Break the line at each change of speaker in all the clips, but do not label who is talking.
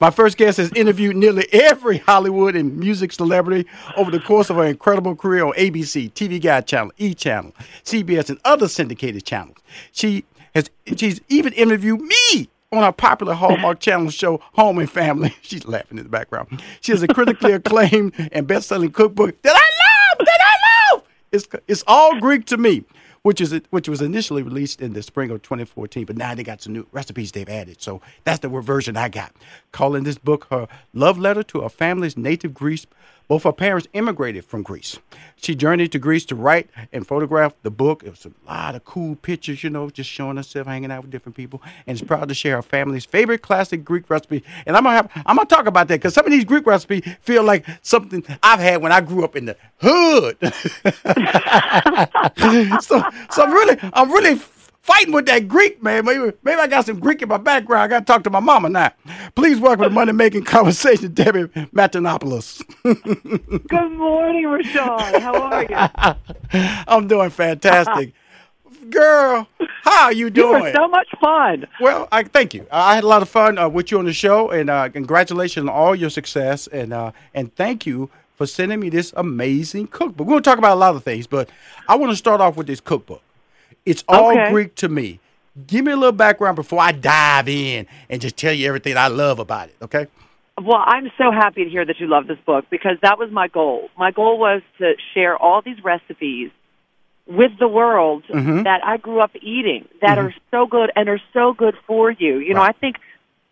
My first guest has interviewed nearly every Hollywood and music celebrity over the course of her incredible career on ABC, TV Guide Channel, E Channel, CBS, and other syndicated channels. She has she's even interviewed me on our popular Hallmark Channel show Home and Family. She's laughing in the background. She has a critically acclaimed and best-selling cookbook that I love, that I love. It's it's all Greek to me which is which was initially released in the spring of 2014, but now they got some new recipes they've added. So that's the version I got. Calling this book her love letter to her family's native Greece. Both her parents immigrated from Greece. She journeyed to Greece to write and photograph the book. It was a lot of cool pictures, you know, just showing herself hanging out with different people. And is proud to share her family's favorite classic Greek recipe. And I'm gonna have I'm gonna talk about that because some of these Greek recipes feel like something I've had when I grew up in the hood. so so I'm really I'm really fighting with that Greek, man. Maybe, maybe I got some Greek in my background. I got to talk to my mama now. Please welcome to Money Making Conversation, Debbie Matenopoulos.
Good morning, Rushion. How are you?
I'm doing fantastic. Girl, how are you doing?
You so much fun.
Well, I thank you. I had a lot of fun uh, with you on the show, and uh, congratulations on all your success, and uh, and thank you for sending me this amazing cookbook. We're going to talk about a lot of things, but I want to start off with this cookbook. It's all okay. Greek to me. Give me a little background before I dive in and just tell you everything I love about it, okay?
Well, I'm so happy to hear that you love this book because that was my goal. My goal was to share all these recipes with the world mm-hmm. that I grew up eating that mm-hmm. are so good and are so good for you. You right. know, I think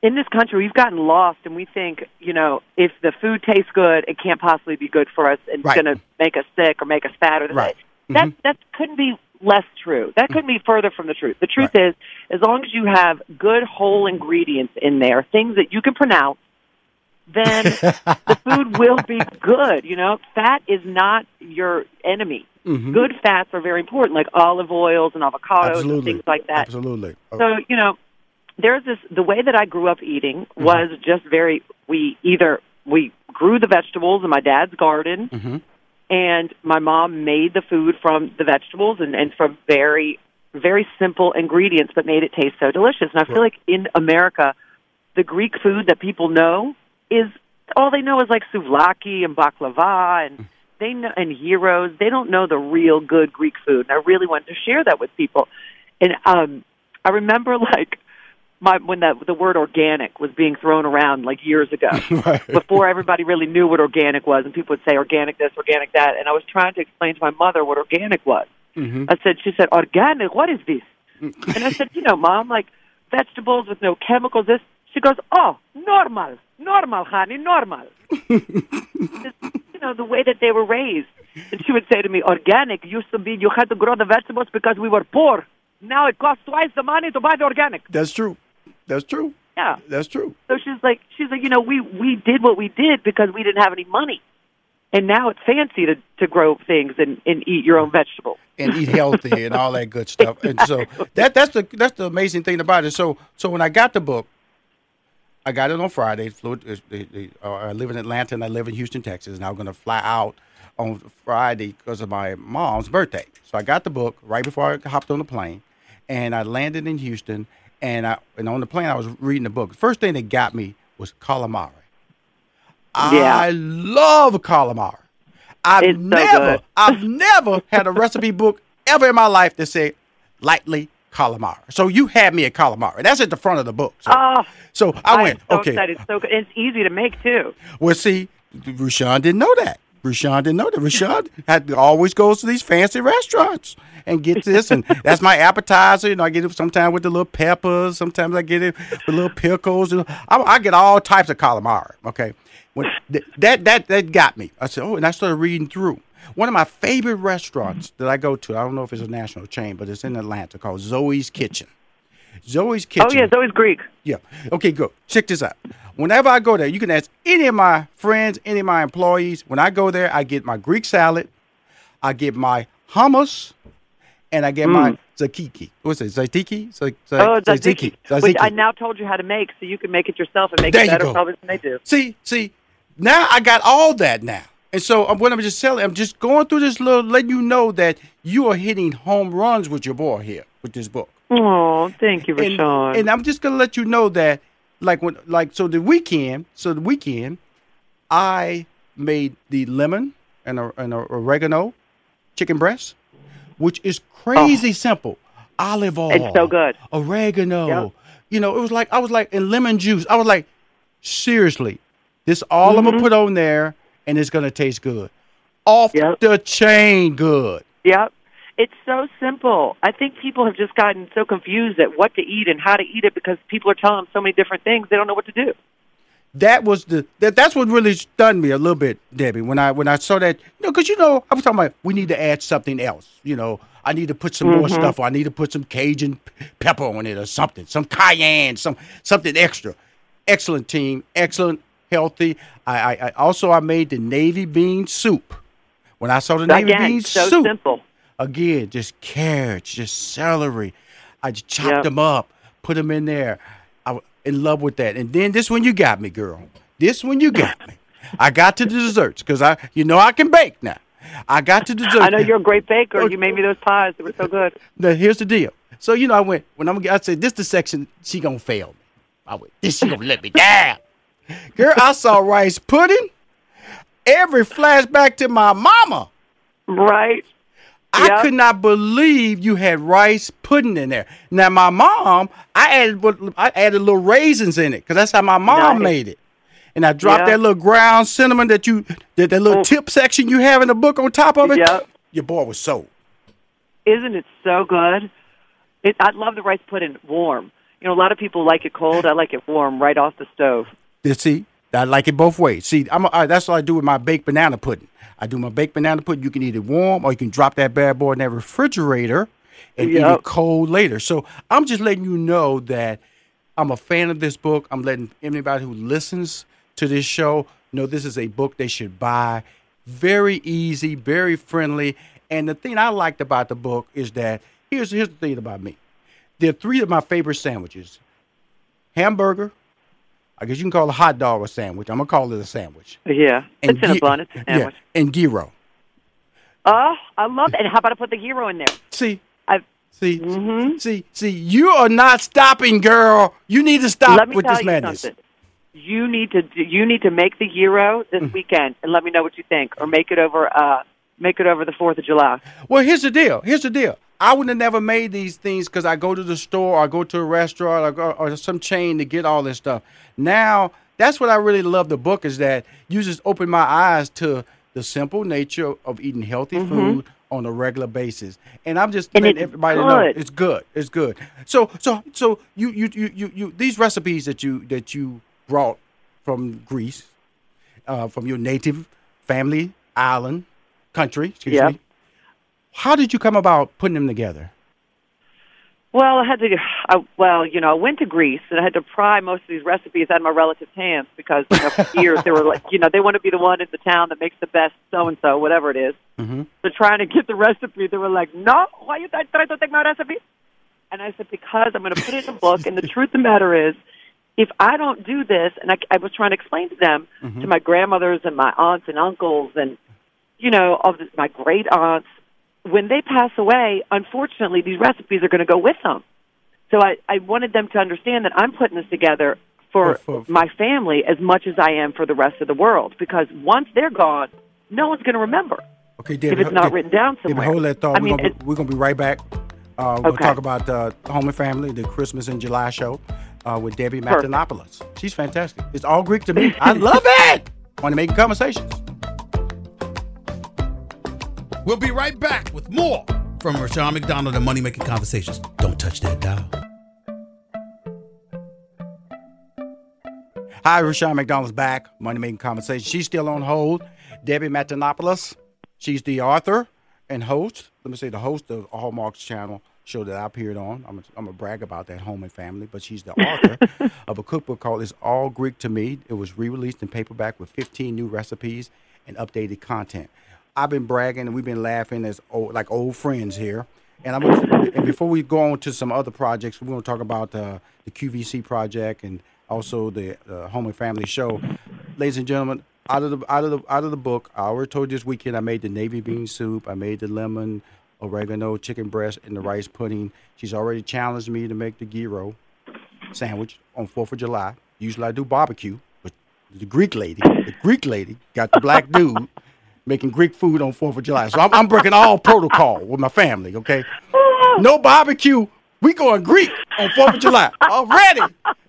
in this country we've gotten lost and we think, you know, if the food tastes good, it can't possibly be good for us and right. it's going to make us sick or make us fat or right. that mm-hmm. that couldn't be less true. That couldn't be further from the truth. The truth right. is, as long as you have good whole ingredients in there, things that you can pronounce, then the food will be good. You know, fat is not your enemy. Mm-hmm. Good fats are very important, like olive oils and avocados
Absolutely.
and things like that.
Absolutely.
Okay. So you know, there's this. The way that I grew up eating mm-hmm. was just very. We either we grew the vegetables in my dad's garden. Mm-hmm and my mom made the food from the vegetables and, and from very very simple ingredients but made it taste so delicious. And i feel like in america the greek food that people know is all they know is like souvlaki and baklava and they know and gyros. They don't know the real good greek food. And i really want to share that with people. And um i remember like my when that the word organic was being thrown around like years ago. Right. before everybody really knew what organic was and people would say organic this organic that and i was trying to explain to my mother what organic was. Mm-hmm. i said she said organic? What is this? And i said you know mom like vegetables with no chemicals this she goes oh normal normal honey normal. You know the way that they were raised. And she would say to me organic used to be you had to grow the vegetables because we were poor. Now it costs twice the money to buy the organic.
That's true that's true.
Yeah,
that's true.
So she's like, she's like, you know, we we did what we did because we didn't have any money, and now it's fancy to to grow things and and eat your own vegetables
and eat healthy and all that good stuff. And so that that's the that's the amazing thing about it. So so when I got the book, I got it on Friday. Flew, uh, I live in Atlanta and I live in Houston, Texas, and I'm going to fly out on Friday because of my mom's birthday. So I got the book right before I hopped on the plane, and I landed in Houston. And I and on the plane I was reading the book. First thing that got me was calamari.
Yeah.
I love calamari. I've
It's
never,
good.
I've never had a recipe book ever in my life that said lightly calamari. So you had me at calamari. That's at the front of the book. So,
Oh,
so I went,
so
okay.
excited. So good. It's easy to make too.
Well, see, Rushion didn't know that. Rushion didn't know that. Rushion had always goes to these fancy restaurants and gets this, and that's my appetizer. You know, I get it sometimes with the little peppers. Sometimes I get it with little pickles. Know, I, I get all types of calamari. Okay, when th- that that that got me. I said, oh, and I started reading through. One of my favorite restaurants that I go to. I don't know if it's a national chain, but it's in Atlanta called Zoe's Kitchen. Zoe's Kitchen.
Oh yeah, Zoe's Greek.
Yeah. Okay, good. Check this out. Whenever I go there, you can ask any of my friends, any of my employees. When I go there, I get my Greek salad, I get my hummus, and I get my zakiki. What's it? Z-
Mm. Oh,
tzatziki.
tzatziki, which I now told you how to make, so you can make it yourself and make
There
it better probably than they do.
See, see, now I got all that now. And so um, what I'm just telling, I'm just going through this little, letting you know that you are hitting home runs with your boy here with this book.
Oh, thank you,
and,
Rushion.
and I'm just gonna let you know that, like when, like so the weekend, so the weekend, I made the lemon and a, and a oregano chicken breast, which is crazy simple. Olive oil,
Oh. It's so good.
Oregano,
Yep.
you know, it was like I was like in lemon juice. I was like, seriously, this all I'm
Mm-hmm.
gonna put on there, and it's gonna taste good, off
Yep.
the chain good.
Yep. It's so simple. I think people have just gotten so confused at what to eat and how to eat it because people are telling them so many different things. They don't know what to do.
that was the that, that's what really stunned me a little bit, Debbie. When I when I saw that, you know, because you know, I was talking about we need to add something else. You know, I need to put some more mm-hmm. stuff. Or I need to put some Cajun pepper on it or something, some cayenne, some something extra. Excellent team, excellent, healthy. I, I, I also I made the navy bean soup. When I saw the navy
Again,
bean
so
soup,
simple.
Again, just carrots, just celery. I just chopped
Yep.
them up, put them in there. I was in love with that. And then this one you got me, girl. This one you got me. I got to the desserts because I, you know, I can bake now. I got to the desserts.
I know you're a great baker.
Oh,
you made me those pies. They were so good.
Now, here's the deal. So you know, I went when I'm. I said this the section she gonna fail me. I went this she gonna let me down. Girl, I saw rice pudding. Every flashback to my mama.
Right?
I could not believe you had rice pudding in there. Now my mom, I added I added little raisins in it because that's how my mom
Nice.
made it. And I dropped
Yeah.
that little ground cinnamon that you that, that little
Oh.
tip section you have in the book on top of it.
Yep.
Your boy was sold.
Isn't it so good? It, I love the rice pudding warm. You know, a lot of people like it cold. I like it warm, right off the stove.
You see, I like it both ways. See, I'm a, I, that's what I do with my baked banana pudding. I do my baked banana pudding. You can eat it warm, or you can drop that bad boy in that refrigerator and eat it
Yep.
cold later. So I'm just letting you know that I'm a fan of this book. I'm letting anybody who listens to this show know this is a book they should buy. Very easy, very friendly. And the thing I liked about the book is that here's here's the thing about me. There are three of my favorite sandwiches: hamburger. I guess you can call a hot dog a sandwich. I'm gonna call it a sandwich.
Yeah.
And
it's in a bun. It's a sandwich.
Yeah, and gyro.
Oh, I love it. And how about I put the hero in there?
See,
I've
see,
Mhm.
see, see. You are not stopping, girl. You need to stop
let me
with
tell
this
you
madness.
something. You need to do, you need to make the hero this
Mm.
weekend and let me know what you think, or make it over uh make it over the Fourth of July.
Well, here's the deal. Here's the deal. I would have never made these things because I go to the store, or I go to a restaurant, or, go, or some chain to get all this stuff. Now, that's what I really love. The book is that you just open my eyes to the simple nature of eating healthy food on a regular basis, and I'm just
Mm-hmm. And
letting everybody know it's good. It's good. So, so, so you, you, you, you, you these recipes that you that you brought from Greece, uh, from your native family island country. Excuse
Yep.
me. How did you come about putting them together?
Well, I had to. I, well, you know, I went to Greece and I had to pry most of these recipes out of my relatives' hands because you know, for years they were like, you know, they want to be the one in the town that makes the best so and so, whatever it is.
Mm-hmm.
So trying to get the recipe, they were like, "No, why you trying to take my recipe?" And I said, "Because I'm going to put it in a book." And the truth of the matter is, if I don't do this, and I, I was trying to explain to them, to my grandmothers and my aunts and uncles, and you know, of the, my great aunts. When they pass away, unfortunately, these recipes are going to go with them. So I, I wanted them to understand that I'm putting this together for, my family as much as I am for the rest of the world. Because once they're gone, no one's going to remember
Okay, Debbie.
if it's not
Debbie-
written down somewhere.
hold that thought.
I
we're,
mean,
gonna
it-
be, we're gonna be right back. Uh, we'll
Okay.
talk about uh, Home and Family, the Christmas in July show uh, with Debbie
Perfect.
Matenopoulos. She's fantastic. It's all Greek to me. I love it. Want to make conversations?
We'll be right back with more from Rushion McDonald and Money Making Conversations. Don't touch that dial.
Hi, Rushion McDonald's back. Money Making Conversation. She's still on hold. Debbie Matenopoulos. She's the author and host. Let me say the host of Hallmark's channel show that I appeared on. I'm going to brag about that home and family, but she's the author of a cookbook called It's All Greek to Me. It was re-released in paperback with 15 new recipes and updated content. I've been bragging and we've been laughing as old, like old friends here. And I'm and before we go on to some other projects, we're going to talk about uh, the QVC project and also the uh, Home and Family Show. Ladies and gentlemen, out of the out of the out of the book, I already told you this weekend I made the navy bean soup, I made the lemon oregano chicken breast and the rice pudding. She's already challenged me to make the gyro sandwich on Fourth of July. Usually I do barbecue, but the Greek lady, the Greek lady, got the black dude making Greek food on Fourth of July. So I'm, I'm breaking all protocol with my family. Okay, no barbecue. We going Greek on Fourth of July already.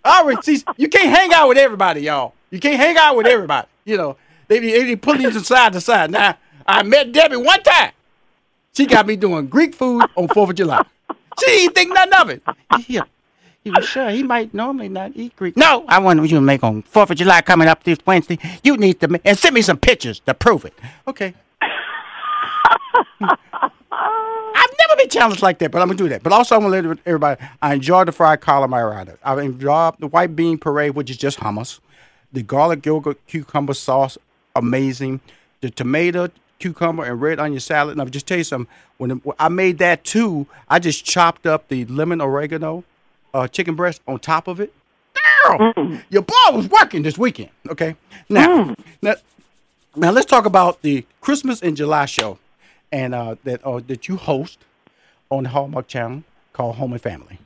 Already, see, you can't hang out with everybody, y'all. You can't hang out with everybody. You know, they be, they pulling you side to side. Now, I met Debbie one time. She got me doing Greek food on Fourth of July. She didn't think nothing of it. Yeah. He was sure he might normally not eat Greek. No, I want you to make on Fourth of July coming up this Wednesday. You need to make, and send me some pictures to prove it. Okay. I've never been challenged like that, but I'm gonna do that. But also, I'm gonna let everybody. I enjoyed the fried calamari. I enjoyed the white bean parade, which is just hummus. The garlic yogurt cucumber sauce, amazing. The tomato, cucumber, and red onion salad. And I'll just tell you something. When I made that too, I just chopped up the lemon oregano uh, chicken breast on top of it. Girl, your boy was working this weekend. Okay, now, now, now let's talk about the Christmas in July show, and uh, that uh, that you host on the Hallmark Channel called Home and Family.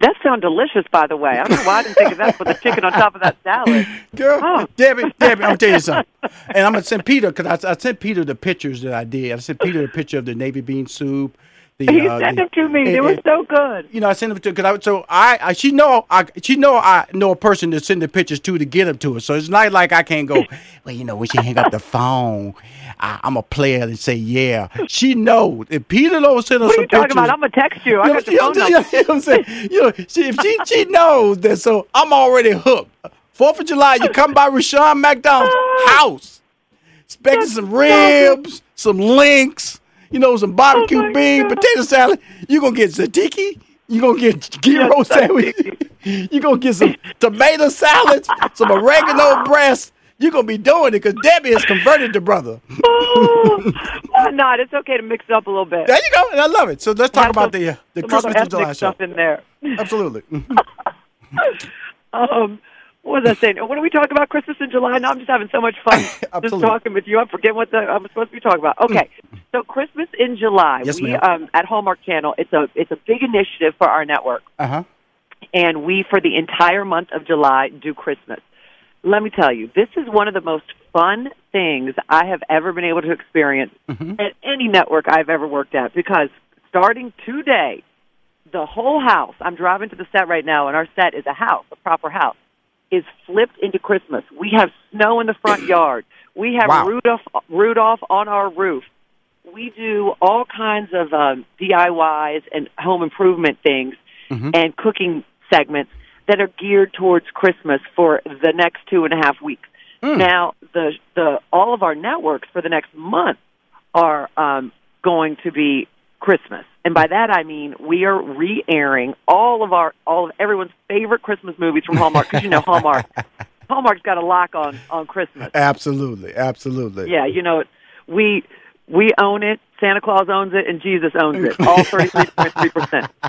That sounds delicious, by the way. I don't know why I didn't think of that for the chicken on top of that salad.
Girl,
Oh.
Debbie, Debbie, I'm gonna tell you something. And I'm gonna send Peter because I, I sent Peter the pictures that I did. I sent Peter the picture of the navy bean soup. The,
You
uh,
sent
the-
them to me.
and-
They were so good.
you know, I sent them to because I so I, I she know I she know I know a person to send the pictures to to get them to her. So it's not like I can't go. Well, you know, when she hang up the phone, I, I'm a player and say yeah. She knows. If Peter don't send her
What are you talking
pictures,
about? I'm gonna text you. I
you know,
got your phone
you know,
number.
you know what I'm saying? You know, she, if she she knows that, so I'm already hooked. Fourth of July, you come by Rushion McDonald's house, expecting some ribs, some links, you know, some barbecue
Oh
bean,
God.
potato salad. You're gonna get tzatziki. You're gonna get gyro sandwich. You're gonna get some tomato salad, some oregano breast. You're gonna be doing it because Debbie has converted the brother.
Why not? It's okay to mix it up a little bit.
There you go, and I love it. So let's talk about
some-
the uh, the Christmas July
ethnic
show.
stuff in there.
Absolutely.
Um, what was I saying? What are we talking about? Christmas in July? No, I'm just having so much fun just talking with you. I'm forgetting what the, I'm supposed to be talking about. Okay, so Christmas in July.
Yes,
we
ma'am.
um, at Hallmark Channel. It's a it's a big initiative for our network,
Uh huh.
and we for the entire month of July do Christmas. Let me tell you, this is one of the most fun things I have ever been able to experience at any network I've ever worked at because starting today, the whole house, I'm driving to the set right now, and our set is a house, a proper house, is flipped into Christmas. We have snow in the front yard. We have
Wow.
Rudolph, Rudolph on our roof. We do all kinds of um, DIYs and home improvement things and cooking segments that are geared towards Christmas for the next two and a half weeks. Now, the the all of our networks for the next month are um, going to be Christmas, and by that I mean we are re-airing all of our all of everyone's favorite Christmas movies from Hallmark because you know Hallmark Hallmark's got a lock on on Christmas.
Absolutely, absolutely.
Yeah, you know, we we own it. Santa Claus owns it, and Jesus owns it. All thirty three point three percent.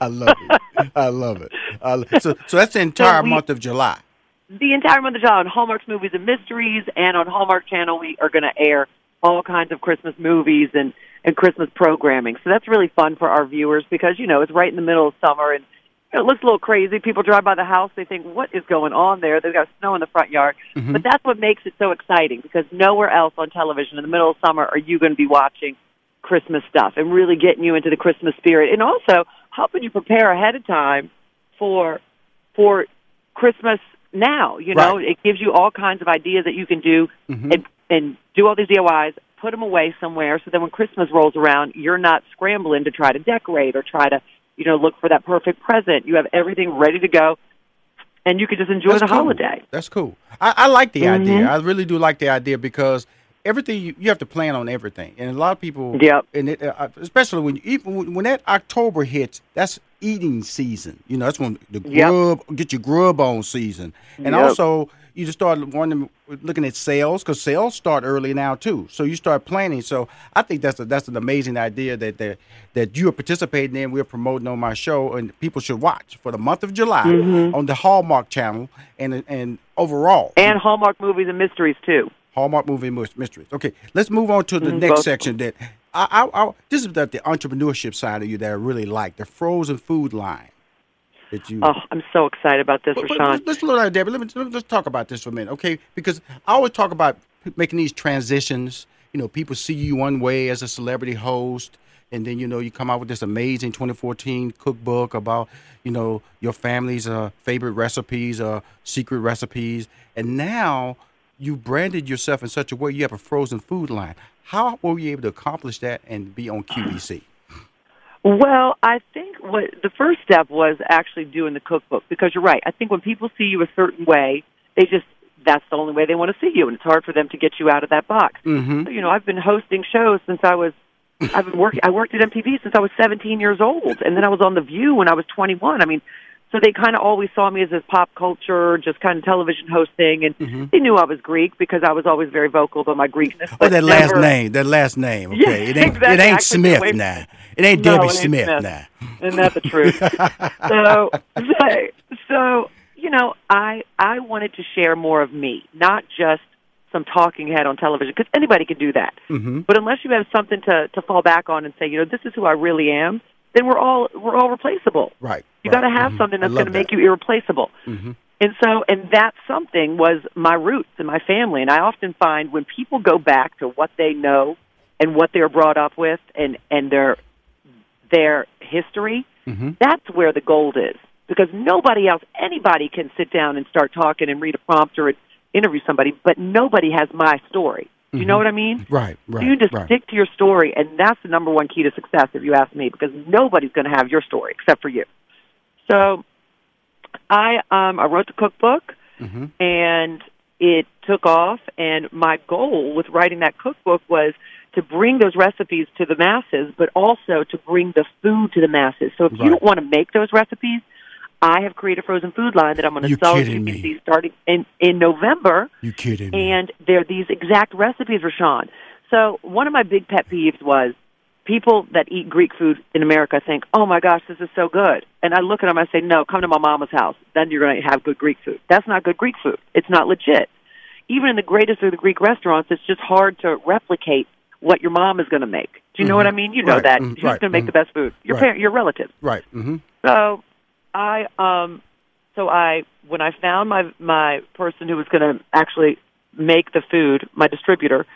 I love it. I love it. I lo- so, so that's the entire
we-
month of July.
the entire month of July on Hallmark's Movies and Mysteries, and on Hallmark Channel we are going to air all kinds of Christmas movies and and Christmas programming. So that's really fun for our viewers because you know it's right in the middle of summer and it looks a little crazy. People drive by the house, they think, "What is going on there?" They've got snow in the front yard,
Mm-hmm.
but that's what makes it so exciting because nowhere else on television in the middle of summer are you going to be watching Christmas stuff and really getting you into the Christmas spirit, and also helping you prepare ahead of time for for Christmas now. You know,
Right.
it gives you all kinds of ideas that you can do
Mm-hmm.
and and do all these DIYs, put them away somewhere, so then when Christmas rolls around, you're not scrambling to try to decorate or try to you know look for that perfect present. You have everything ready to go, and you can just enjoy the
cool.
holiday.
That's cool. I, I like the
Mhm.
idea. I really do like the idea because everything you, you have to plan on everything, and a lot of people.
Yep.
And it, uh, especially when even when, when that October hits, that's eating season. You know, that's when the
Yep.
grub get your grub on season, and
Yep.
also you just start wanting looking at sales because sales start early now too. So you start planning. So I think that's a, that's an amazing idea that that that you are participating in. We're promoting on my show, and people should watch for the month of July
Mm-hmm.
on the Hallmark Channel, and and overall
And Hallmark movies and mysteries too.
Hallmark movie Mys- mysteries. Okay, let's move on to the
Mhm,
next
both.
section. That I, I, I this is the, the entrepreneurship side of you that I really like the frozen food line that you.
Oh, I'm so excited about this,
But- but
Rushion.
let's, let's slow down, Debbie. Let me, let me- let's talk about this for a minute, okay? Because I always talk about making these transitions. You know, people see you one way as a celebrity host, and then you know you come out with this amazing 2014 cookbook about you know your family's uh, favorite recipes, uh, secret recipes, and now you branded yourself in such a way you have a frozen food line. How were you able to accomplish that and be on QVC?
Well, I think what the first step was actually doing the cookbook because you're right. I think when people see you a certain way, they just that's the only way they want to see you, and it's hard for them to get you out of that box.
Mm-hmm.
So, you know, I've been hosting shows since I was. I've been working. I worked at MTV since I was 17 years old, and then I was on The View when I was 21. I mean, so they kind of always saw me as this pop culture, just kind of television hosting, and
Mhm.
they knew I was Greek because I was always very vocal about my Greekness.
Oh, that last name, that last name. Okay,
Yeah,
it ain't
exactly.
it ain't Smith now. It ain't
No,
Debbie
it ain't
Smith,
Smith.
now.
Isn't that the truth? so, so, so, you know, I I wanted to share more of me, not just some talking head on television, because anybody can do that.
hmm
But unless you have something to to fall back on and say, you know, this is who I really am, then we're all we're all replaceable.
Right.
You
right.
got to have
Mhm.
something that's going to make you irreplaceable.
Mhm.
And so, and that something was my roots and my family. And I often find when people go back to what they know and what they're brought up with and, and their, their history,
Mhm.
that's where the gold is. Because nobody else, anybody can sit down and start talking and read a prompt or interview somebody, but nobody has my story. Do you know
Mhm.
what I mean?
Right. Right.
So you just
right.
stick to your story, and that's the number one key to success, if you ask me, because nobody's going to have your story except for you. So, I um, I wrote the cookbook,
Mhm.
and it took off. And my goal with writing that cookbook was to bring those recipes to the masses, but also to bring the food to the masses. So, if you don't want to make those recipes, I have created a frozen food line that I'm going to
You
sell
me.
Starting in in November
You kidding me?
and they're these exact recipes, Rushion. So one of my big pet peeves was people that eat Greek food in America think, "Oh my gosh, this is so good," and I look at them, I say, "No, come to my mama's house. Then you're going to have good Greek food. That's not good Greek food. It's not legit. Even in the greatest of the Greek restaurants, it's just hard to replicate what your mom is going to make. Do you know
Mhm.
what I mean? You know
Right,
that.
mhm,
Who's
right,
going to make
mhm.
the best food? Your
Right.
parent, your relatives.
right. hmm
So I um so I when I found my my person who was going to actually make the food, my distributor,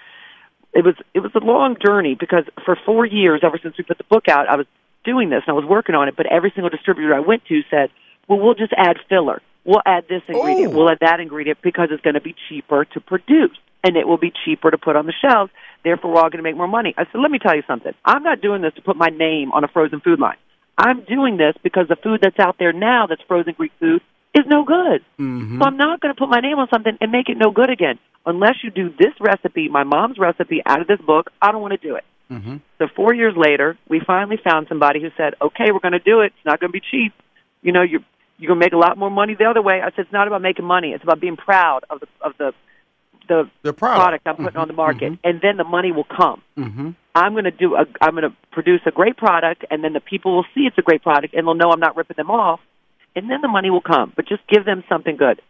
it was it was a long journey because for 4 years ever since we put the book out, I was doing this and I was working on it, but every single distributor I went to said, "Well, we'll just add filler. We'll add this ingredient.
Oh.
We'll add that ingredient because it's going to be cheaper to produce and it will be cheaper to put on the shelves. Therefore, we're all going to make more money." I said, "Let me tell you something. I'm not doing this to put my name on a frozen food line. I'm doing this because the food that's out there now that's frozen Greek food is no good.
hmm
So I'm not going to put my name on something and make it no good again. Unless you do this recipe, my mom's recipe out of this book, I don't want to do it.
hmm
So four years later, we finally found somebody who said, "Okay, we're going to do it. It's not going to be cheap. You know, you're you're going to make a lot more money the other way." I said, "It's not about making money. It's about being proud of the of the the
The product.
product I'm putting on the market, and then the money will come."
hmm
I'm going to do a, I'm going to produce a great product, and then the people will see it's a great product, and they'll know I'm not ripping them off, and then the money will come. But just give them something good.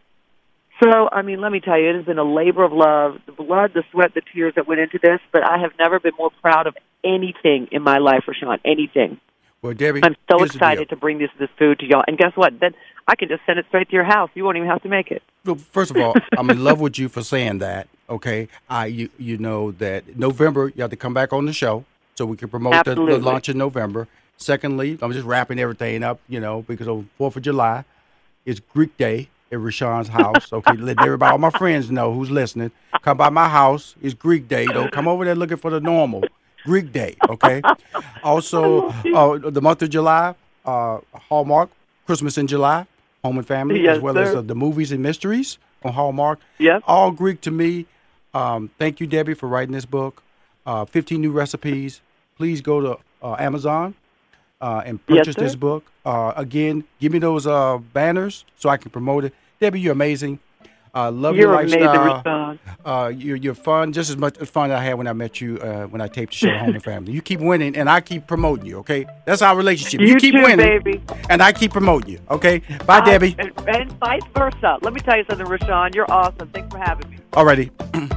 So, I mean, let me tell you, it has been a labor of love, the blood, the sweat, the tears that went into this, but I have never been more proud of anything in my life, Rushion, anything.
Well, Debbie,
I'm so excited to bring this this food to y'all. And guess what? Then I can just send it straight to your house. You won't even have to make it.
Well, first of all, I'm in love with you for saying that. Okay, I you you know that November you have to come back on the show so we can promote the, the launch in November. Secondly, I'm just wrapping everything up, you know, because on Fourth of July is Greek Day at Rushion's house. Okay, let everybody, all my friends know who's listening. Come by my house. It's Greek Day. Don't come over there looking for the normal Greek Day. Okay. Also, uh, the month of July, uh, Hallmark Christmas in July, Home and Family,
Yes,
as well as uh, the movies and mysteries on Hallmark.
Yep.
All Greek to me. Um, thank you, Debbie, for writing this book. Uh, 15 new recipes. Please go to uh, Amazon uh, and
Yes,
purchase this book. Uh, again, give me those uh, banners so I can promote it. Debbie, you're amazing. Uh, love
You're
your lifestyle. Uh, you're, you're fun, just as much fun as I had when I met you uh, when I taped the show Home and Family. You keep winning, and I keep promoting you. Okay, that's our relationship. You,
You
keep
too,
winning,
baby.
and I keep promoting you. Okay, bye, Debbie.
And, and vice versa. Let me tell you something, Rushion. You're awesome. Thanks for having me.
Alrighty.